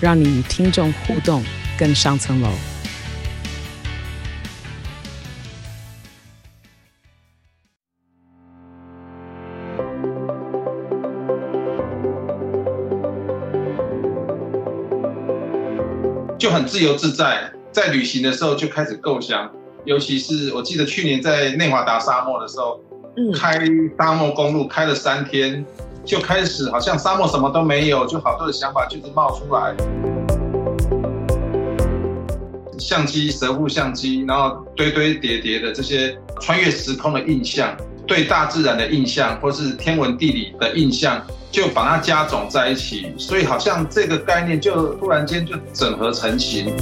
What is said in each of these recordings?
让你与听众互动更上层楼。就很自由自在，在旅行的时候就开始构想，尤其是我记得去年在内华达沙漠的时候，嗯，开沙漠公路开了三天。就开始好像沙漠什么都没有，就好多的想法就是冒出来。相机、摄护相机，然后堆堆叠叠的这些穿越时空的印象，对大自然的印象，或是天文地理的印象，就把它加总在一起，所以好像这个概念就突然间就整合成型。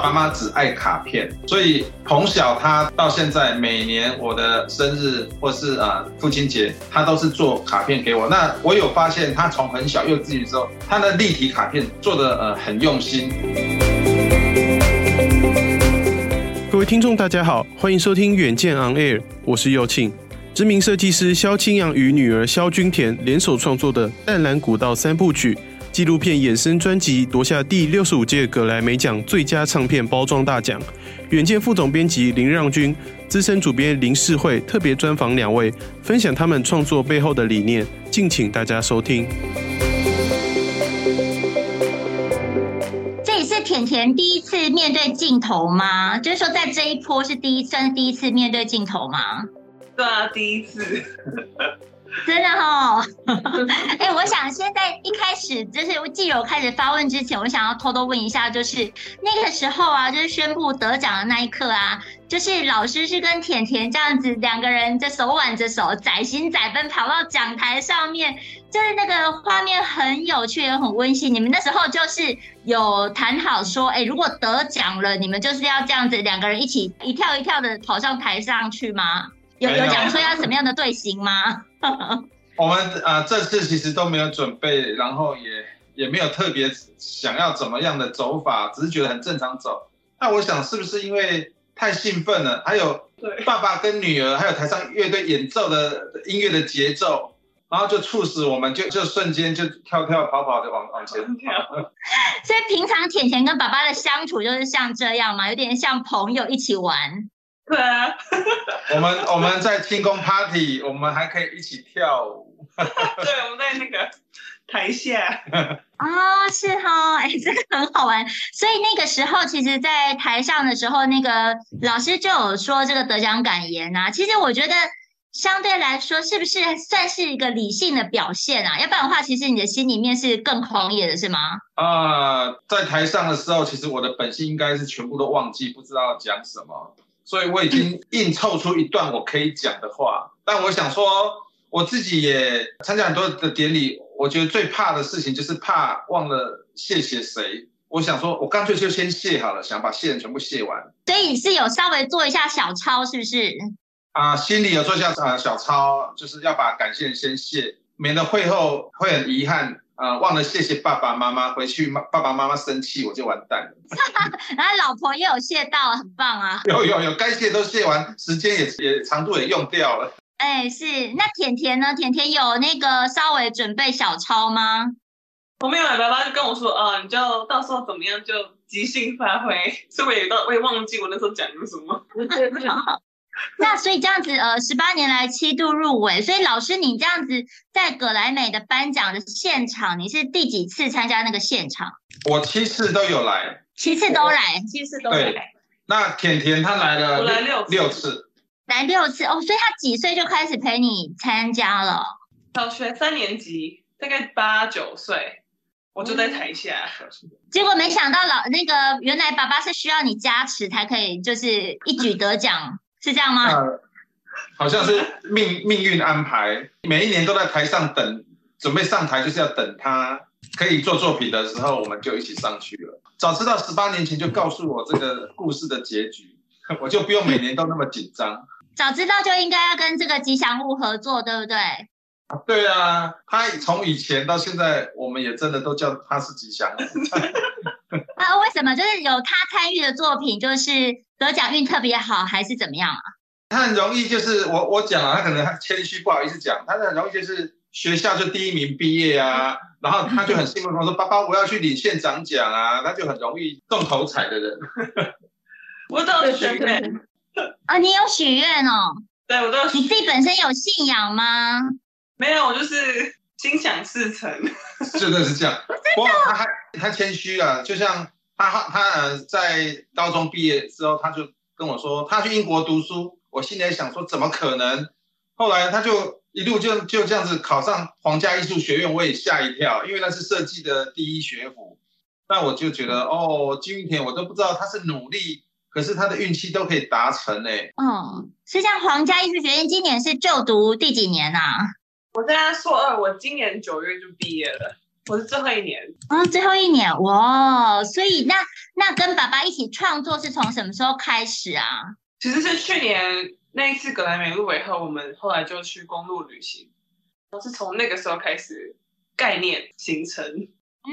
爸妈只爱卡片，所以从小他到现在，每年我的生日或是啊父亲节，他都是做卡片给我。那我有发现，他从很小幼稚园的时候，他的立体卡片做的呃很用心。各位听众，大家好，欢迎收听远见 On Air，我是佑庆。知名设计师萧清扬与女儿萧君田联手创作的《淡蓝古道三部曲》。纪录片衍生专辑夺下第六十五届格莱美奖最佳唱片包装大奖。远见副总编辑林让君、资深主编林世慧特别专访两位，分享他们创作背后的理念。敬请大家收听。这也是甜甜第一次面对镜头吗？就是说，在这一波是第一算是第一次面对镜头吗？对啊，第一次。真的哦，哎、欸，我想现在一开始就是记者开始发问之前，我想要偷偷问一下，就是那个时候啊，就是宣布得奖的那一刻啊，就是老师是跟甜甜这样子两个人就手挽着手，载心载奔跑到讲台上面，就是那个画面很有趣也很温馨。你们那时候就是有谈好说，哎、欸，如果得奖了，你们就是要这样子两个人一起一跳一跳的跑上台上去吗？有有讲说要什么样的队形吗？我们啊、呃，这次其实都没有准备，然后也也没有特别想要怎么样的走法，只是觉得很正常走。那我想是不是因为太兴奋了？还有爸爸跟女儿，还有台上乐队演奏的音乐的节奏，然后就促使我们就就瞬间就跳跳跑跑的往往前跳。所以平常甜甜跟爸爸的相处就是像这样嘛？有点像朋友一起玩。对啊，我们我们在庆功 party，我们还可以一起跳舞。对，我们在那个台下。啊、哦，是哈，哎，这个很好玩。所以那个时候，其实，在台上的时候，那个老师就有说这个得奖感言啊。其实我觉得，相对来说，是不是算是一个理性的表现啊？要不然的话，其实你的心里面是更狂野的，是吗？啊、呃，在台上的时候，其实我的本性应该是全部都忘记，不知道讲什么。所以我已经硬凑出一段我可以讲的话，但我想说，我自己也参加很多的典礼，我觉得最怕的事情就是怕忘了谢谢谁。我想说，我干脆就先谢好了，想把谢人全部谢完。所以你是有稍微做一下小抄，是不是？啊，心里有做一下啊小抄，就是要把感谢人先谢，免得会后会很遗憾。啊、呃，忘了谢谢爸爸妈妈，回去妈爸爸妈妈生气，我就完蛋了。然后老婆也有谢到，很棒啊。有有有，该谢都谢完，时间也也长度也用掉了。哎、欸，是。那甜甜呢？甜甜有那个稍微准备小抄吗？我没有，爸爸就跟我说，啊、呃，你就到时候怎么样就即兴发挥。所以我也到我也忘记我那时候讲的什么。那所以这样子，呃，十八年来七度入围，所以老师你这样子在葛莱美的颁奖的现场，你是第几次参加那个现场？我七次都有来，七次都来，七次都来。对，那甜甜她来了，我来六六次，来六次哦，所以她几岁就开始陪你参加了？小学三年级，大概八九岁，我就在台下。嗯、结果没想到老那个原来爸爸是需要你加持才可以，就是一举得奖。是这样吗？呃，好像是命命运安排，每一年都在台上等，准备上台就是要等他可以做作品的时候，我们就一起上去了。早知道十八年前就告诉我这个故事的结局，我就不用每年都那么紧张。早知道就应该要跟这个吉祥物合作，对不对？对啊，他从以前到现在，我们也真的都叫他是吉祥物。啊，为什么？就是有他参与的作品，就是得奖运特别好，还是怎么样啊？他很容易，就是我我讲啊，他可能他谦虚不好意思讲，他很容易就是学校就第一名毕业啊，然后他就很兴奋，我 说爸爸我要去领县长奖啊，他就很容易中头彩的人。我都有许愿啊，你有许愿哦？对，我都有。你自己本身有信仰吗？没有，我就是心想事成。真的是这样，不过他还他谦虚啊，就像他他呃在高中毕业之后，他就跟我说他去英国读书。我心里想说，怎么可能？后来他就一路就就这样子考上皇家艺术学院，我也吓一跳，因为那是设计的第一学府。那我就觉得，哦，金玉田我都不知道他是努力，可是他的运气都可以达成哎。嗯，是像皇家艺术学院今年是就读第几年啊？我在硕二，我今年九月就毕业了，我是最后一年。嗯，最后一年哇，所以那那跟爸爸一起创作是从什么时候开始啊？其实是去年那一次格莱美入围后，我们后来就去公路旅行，我是从那个时候开始概念形成。嗯，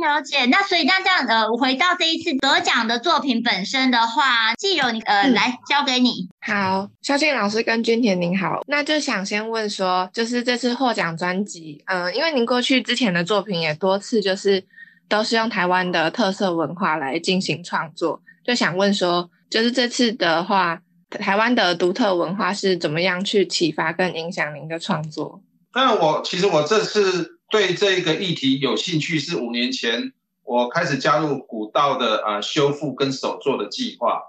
了解。那所以那这样呃，回到这一次得奖的作品本身的话，纪柔你呃、嗯、来交给你。好，萧庆老师跟君田您好，那就想先问说，就是这次获奖专辑，嗯、呃，因为您过去之前的作品也多次就是都是用台湾的特色文化来进行创作，就想问说。就是这次的话，台湾的独特文化是怎么样去启发跟影响您的创作？那我其实我这次对这个议题有兴趣，是五年前我开始加入古道的呃修复跟手作的计划。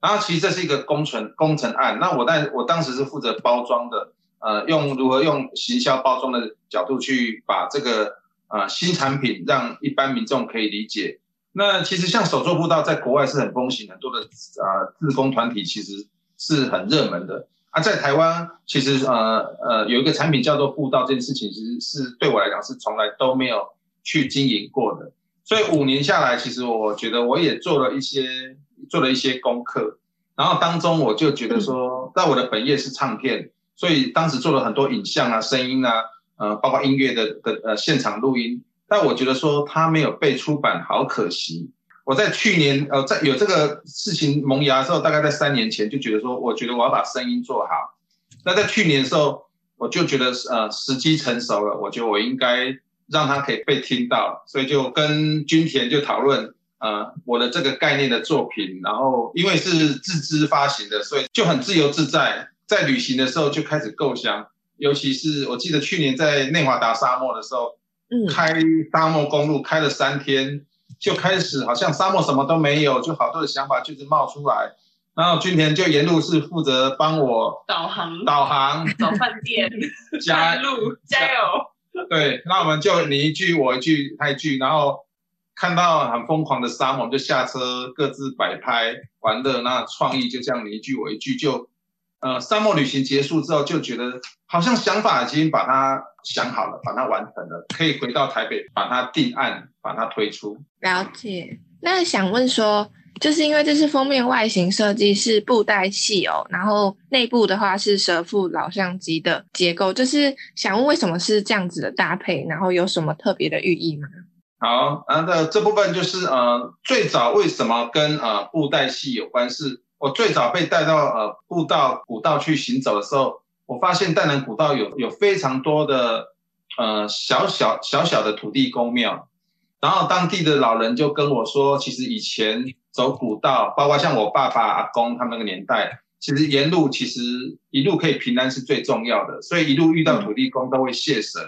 然后其实这是一个工程工程案，那我在我当时是负责包装的，呃，用如何用行销包装的角度去把这个呃新产品让一般民众可以理解。那其实像手作步道在国外是很风行，很多的呃自工团体其实是很热门的啊。在台湾其实呃呃有一个产品叫做步道，这件事情其实是对我来讲是从来都没有去经营过的。所以五年下来，其实我觉得我也做了一些做了一些功课，然后当中我就觉得说，在我的本业是唱片，所以当时做了很多影像啊、声音啊，呃，包括音乐的的呃现场录音。但我觉得说它没有被出版，好可惜。我在去年呃，在有这个事情萌芽的时候，大概在三年前就觉得说，我觉得我要把声音做好。那在去年的时候，我就觉得呃时机成熟了，我觉得我应该让它可以被听到，所以就跟君田就讨论呃我的这个概念的作品。然后因为是自资发行的，所以就很自由自在。在旅行的时候就开始构想，尤其是我记得去年在内华达沙漠的时候。开沙漠公路开了三天，就开始好像沙漠什么都没有，就好多的想法就是冒出来。然后君田就沿路是负责帮我导航、导航、找饭店、加路、加油。对，那我们就你一句我一句他一句，然后看到很疯狂的沙漠，我们就下车各自摆拍玩乐。那创意就这样你一句我一句就。呃，沙漠旅行结束之后，就觉得好像想法已经把它想好了，把它完成了，可以回到台北把它定案，把它推出。了解。那想问说，就是因为这是封面外形设计是布袋戏哦，然后内部的话是蛇腹老相机的结构，就是想问为什么是这样子的搭配，然后有什么特别的寓意吗？好，然后的这部分就是呃，最早为什么跟呃布袋戏有关系？我最早被带到呃步道古道去行走的时候，我发现淡南古道有有非常多的呃小小小小的土地公庙，然后当地的老人就跟我说，其实以前走古道，包括像我爸爸阿公他们那个年代，其实沿路其实一路可以平安是最重要的，所以一路遇到土地公都会谢神。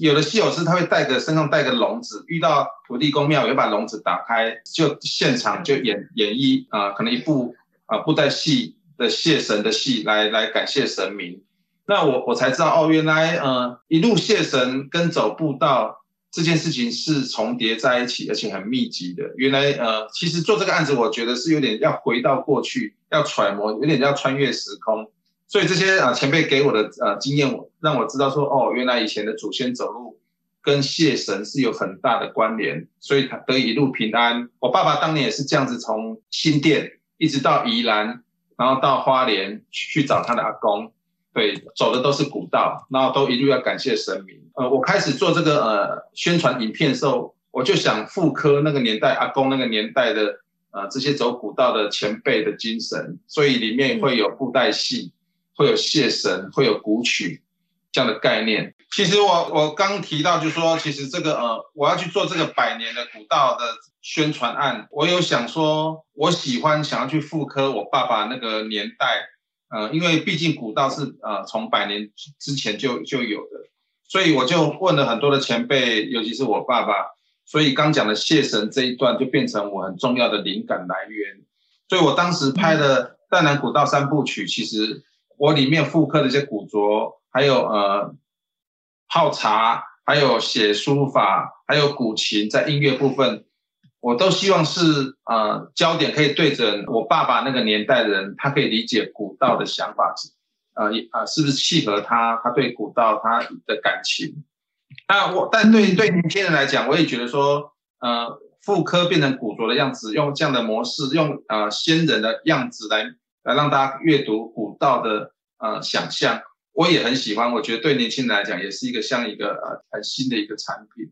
有的戏友师他会带个身上带个笼子，遇到土地公庙，也会把笼子打开，就现场就演演绎啊、呃，可能一部。啊，布袋戏的谢神的戏来来感谢神明，那我我才知道哦，原来呃一路谢神跟走步道这件事情是重叠在一起，而且很密集的。原来呃，其实做这个案子，我觉得是有点要回到过去，要揣摩，有点要穿越时空。所以这些啊前辈给我的呃经验，我让我知道说哦，原来以前的祖先走路跟谢神是有很大的关联，所以他得以一路平安。我爸爸当年也是这样子，从新店一直到宜兰，然后到花莲去找他的阿公，对，走的都是古道，然后都一路要感谢神明。呃，我开始做这个呃宣传影片的时候，我就想复刻那个年代阿公那个年代的呃这些走古道的前辈的精神，所以里面会有布袋戏，会有谢神，会有古曲。这样的概念，其实我我刚提到，就是说，其实这个呃，我要去做这个百年的古道的宣传案，我有想说，我喜欢想要去复刻我爸爸那个年代，呃，因为毕竟古道是呃从百年之前就就有的，所以我就问了很多的前辈，尤其是我爸爸，所以刚讲的谢神这一段就变成我很重要的灵感来源，所以我当时拍的《淡兰古道三部曲》，其实我里面复刻的一些古着。还有呃泡茶，还有写书法，还有古琴，在音乐部分，我都希望是呃焦点可以对准我爸爸那个年代的人，他可以理解古道的想法，呃呃是不是契合他他对古道他的感情？那我但对对年轻人来讲，我也觉得说呃复刻变成古着的样子，用这样的模式，用呃先人的样子来来让大家阅读古道的呃想象。我也很喜欢，我觉得对年轻人来讲也是一个像一个呃很新的一个产品。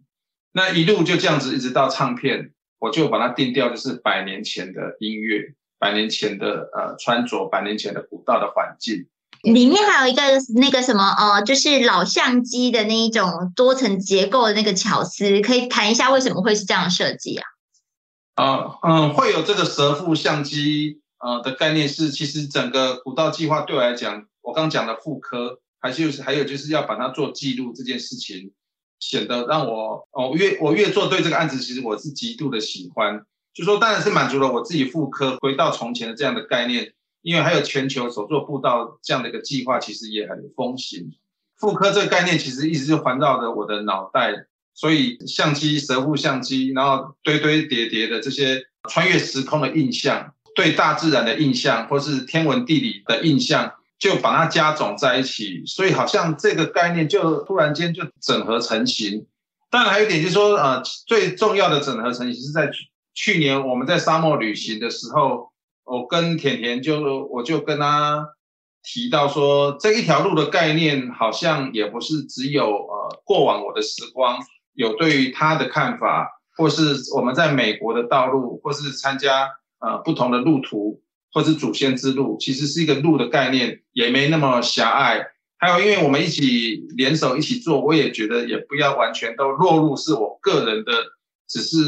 那一路就这样子一直到唱片，我就把它定调就是百年前的音乐，百年前的呃穿着，百年前的古道的环境。里面还有一个那个什么呃，就是老相机的那一种多层结构的那个巧思，可以谈一下为什么会是这样设计啊？呃嗯，会有这个蛇腹相机呃的概念是，其实整个古道计划对我来讲。我刚讲的妇科，还是就是还有就是要把它做记录这件事情，显得让我哦越我越做对这个案子，其实我是极度的喜欢。就说当然是满足了我自己妇科回到从前的这样的概念，因为还有全球首座步道这样的一个计划，其实也很风行。妇科这个概念其实一直就环绕着我的脑袋，所以相机、蛇腹相机，然后堆堆叠叠的这些穿越时空的印象，对大自然的印象，或是天文地理的印象。就把它加总在一起，所以好像这个概念就突然间就整合成型。当然还有一点就是说，呃，最重要的整合成型是在去年我们在沙漠旅行的时候，我跟甜甜就我就跟他提到说，这一条路的概念好像也不是只有呃过往我的时光有对于他的看法，或是我们在美国的道路，或是参加呃不同的路途。或是祖先之路，其实是一个路的概念，也没那么狭隘。还有，因为我们一起联手一起做，我也觉得也不要完全都落入是我个人的，只是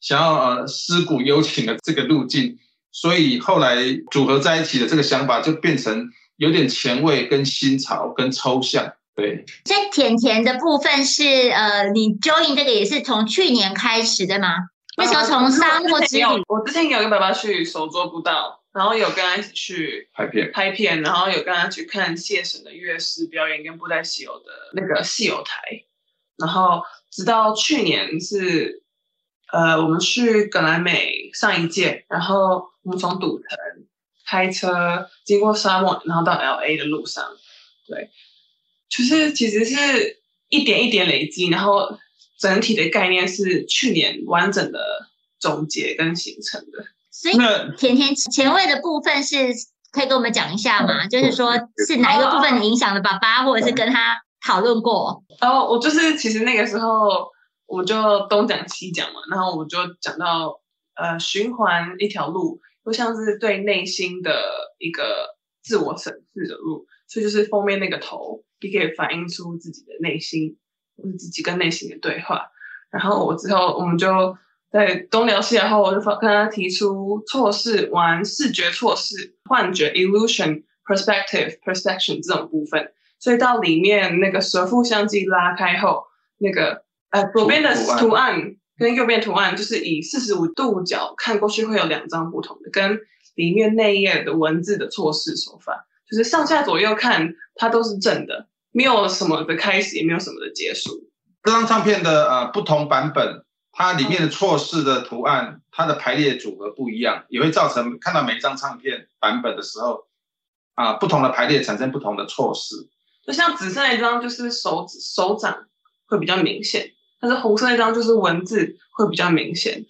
想要呃尸骨幽情的这个路径。所以后来组合在一起的这个想法，就变成有点前卫、跟新潮、跟抽象。对，所以甜甜的部分是呃，你 join 这个也是从去年开始的吗？那时候从沙漠之旅，我之前有跟爸爸去手作步道。然后有跟他一起去拍片，拍片，然后有跟他去看谢神的乐师表演跟布袋戏偶的那个戏偶台，然后直到去年是，呃，我们去格莱美上一届，然后我们从赌城开车经过沙漠，然后到 LA 的路上，对，就是其实是一点一点累积，然后整体的概念是去年完整的总结跟形成的。所以甜甜前卫的部分是可以跟我们讲一下吗？就是说是哪一个部分影响了爸爸，或者是跟他讨论过？然后我就是其实那个时候我就东讲西讲嘛，然后我就讲到呃循环一条路，就像是对内心的一个自我审视的路，所以就是封面那个头，你可以反映出自己的内心，或者自己跟内心的对话。然后我之后我们就。在东聊西聊后，我就跟他提出错视玩视觉错视幻觉 illusion perspective perception 这种部分，所以到里面那个蛇腹相机拉开后，那个呃左边的图案跟右边图案就是以四十五度角看过去会有两张不同的，跟里面内页的文字的错视手法，就是上下左右看它都是正的，没有什么的开始，也没有什么的结束。这张唱片的呃不同版本。它里面的错视的图案，它的排列组合不一样，也会造成看到每一张唱片版本的时候，啊，不同的排列产生不同的错视。就像紫色那张，就是手指手掌会比较明显，但是红色那张就是文字会比较明显，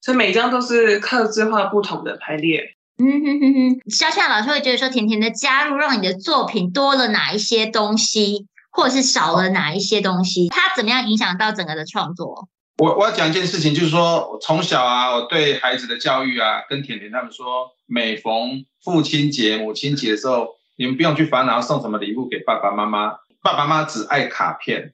所以每张都是刻字化不同的排列。嗯哼哼哼，潇湘老师会觉得说，甜甜的加入让你的作品多了哪一些东西，或者是少了哪一些东西？它怎么样影响到整个的创作？我我要讲一件事情，就是说从小啊，我对孩子的教育啊，跟甜甜他们说，每逢父亲节、母亲节的时候，你们不用去烦恼送什么礼物给爸爸妈妈，爸爸妈妈只爱卡片。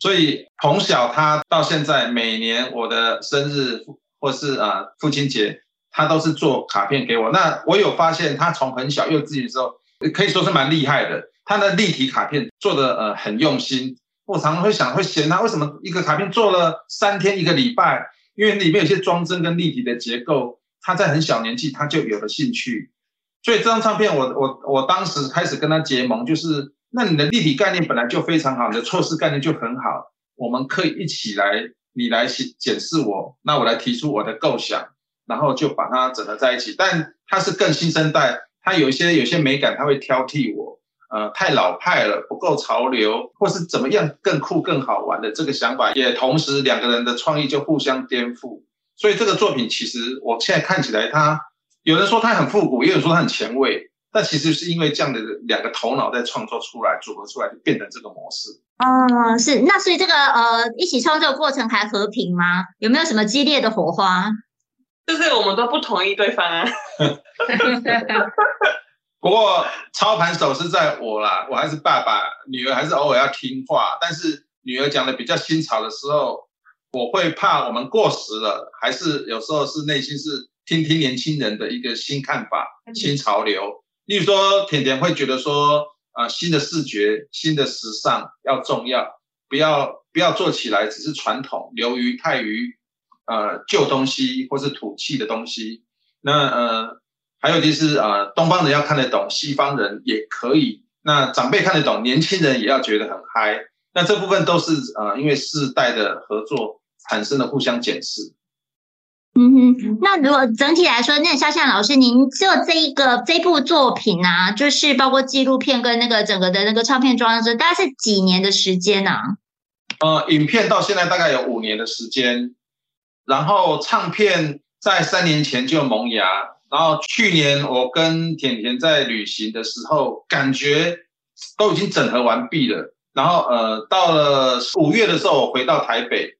所以从小他到现在，每年我的生日或是啊父亲节。他都是做卡片给我，那我有发现他从很小幼稚园的时候，可以说是蛮厉害的。他的立体卡片做的呃很用心，我常常会想会嫌他为什么一个卡片做了三天一个礼拜，因为里面有些装帧跟立体的结构，他在很小年纪他就有了兴趣。所以这张唱片我我我当时开始跟他结盟，就是那你的立体概念本来就非常好，你的措施概念就很好，我们可以一起来，你来检视我，那我来提出我的构想。然后就把它整合在一起，但他是更新生代，他有一些有些美感，他会挑剔我，呃，太老派了，不够潮流，或是怎么样更酷更好玩的这个想法，也同时两个人的创意就互相颠覆，所以这个作品其实我现在看起来它，有人说它很复古，也有人说它很前卫，但其实是因为这样的两个头脑在创作出来，组合出来就变成这个模式。嗯，是，那所以这个呃一起创作过程还和平吗？有没有什么激烈的火花？就是我们都不同意对方啊。不过操盘手是在我啦，我还是爸爸，女儿还是偶尔要听话。但是女儿讲的比较新潮的时候，我会怕我们过时了，还是有时候是内心是听听年轻人的一个新看法、新潮流。例如说，甜甜会觉得说，啊、呃，新的视觉、新的时尚要重要，不要不要做起来只是传统，流于太于。呃，旧东西或是土气的东西，那呃，还有就是呃，东方人要看得懂，西方人也可以。那长辈看得懂，年轻人也要觉得很嗨。那这部分都是呃，因为世代的合作产生的互相检视。嗯哼，那如果整体来说，那肖像老师，您做这一个这部作品啊，就是包括纪录片跟那个整个的那个唱片装置，大概是几年的时间呢？啊？呃，影片到现在大概有五年的时间。然后唱片在三年前就萌芽，然后去年我跟甜甜在旅行的时候，感觉都已经整合完毕了。然后呃，到了五月的时候，我回到台北，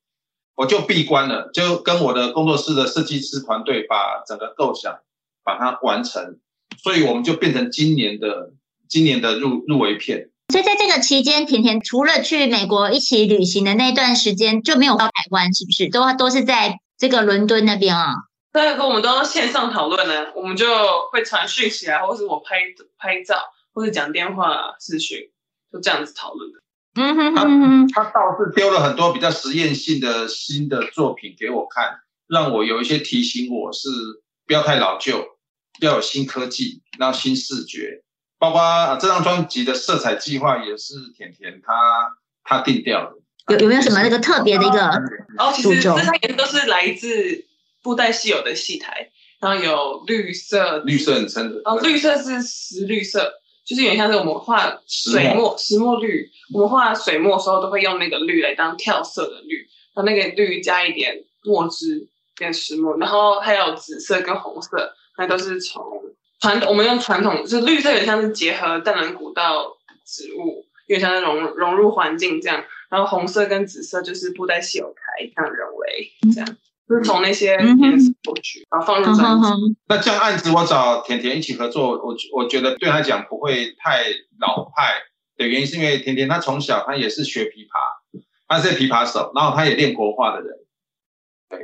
我就闭关了，就跟我的工作室的设计师团队把整个构想把它完成，所以我们就变成今年的今年的入入围片。所以在这个期间，甜甜除了去美国一起旅行的那段时间，就没有到台湾，是不是？都都是在这个伦敦那边啊？对，和我们都线上讨论呢，我们就会传讯息啊，或是我拍拍照，或是讲电话视讯，就这样子讨论的。嗯哼哼哼，他倒是丢了很多比较实验性的新的作品给我看，让我有一些提醒，我是不要太老旧，要有新科技，然后新视觉。包括这张专辑的色彩计划也是甜甜他他定调的，有有没有什么那个特别的一个？然后，其实这三颜色都是来自布袋戏有的戏台，然后有绿色，绿色很深的。哦，绿色是石绿色，就是有点像是我们画水墨石墨绿，我们画水墨的时候都会用那个绿来当跳色的绿，然后那个绿加一点墨汁变石墨，然后还有紫色跟红色，那都是从。传我们用传统，就是绿色有点像是结合淡蓝古道植物，有点像是融融入环境这样。然后红色跟紫色就是布袋戏有台，像人为这样，就是从那些颜色过去，然后放入专辑。那这样案子我找甜甜一起合作，我我觉得对他讲不会太老派的原因，是因为甜甜他从小他也是学琵琶，他是琵琶手，然后他也练国画的人。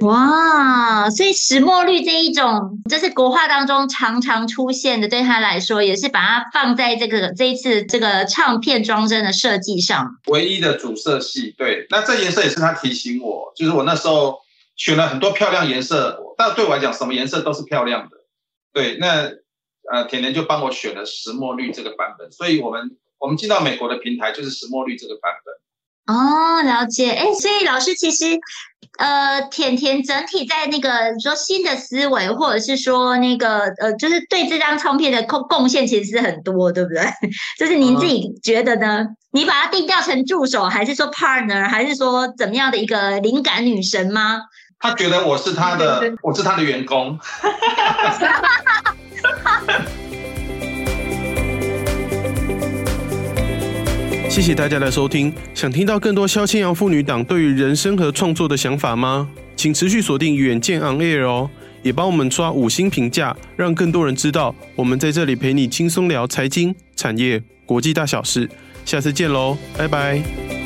哇，所以石墨绿这一种，这是国画当中常常出现的，对他来说也是把它放在这个这一次这个唱片装帧的设计上，唯一的主色系。对，那这颜色也是他提醒我，就是我那时候选了很多漂亮颜色，但对我来讲，什么颜色都是漂亮的。对，那呃，甜甜就帮我选了石墨绿这个版本，所以我们我们进到美国的平台就是石墨绿这个版本。哦，了解。哎，所以老师其实。呃，甜甜整体在那个说新的思维，或者是说那个呃，就是对这张唱片的贡贡献其实是很多，对不对？就是您自己觉得呢？嗯、你把它定调成助手，还是说 partner，还是说怎么样的一个灵感女神吗？他觉得我是他的，我是他的员工。谢谢大家的收听。想听到更多萧千阳妇女党对于人生和创作的想法吗？请持续锁定远见 On Air 哦，也帮我们刷五星评价，让更多人知道我们在这里陪你轻松聊财经、产业、国际大小事。下次见喽，拜拜。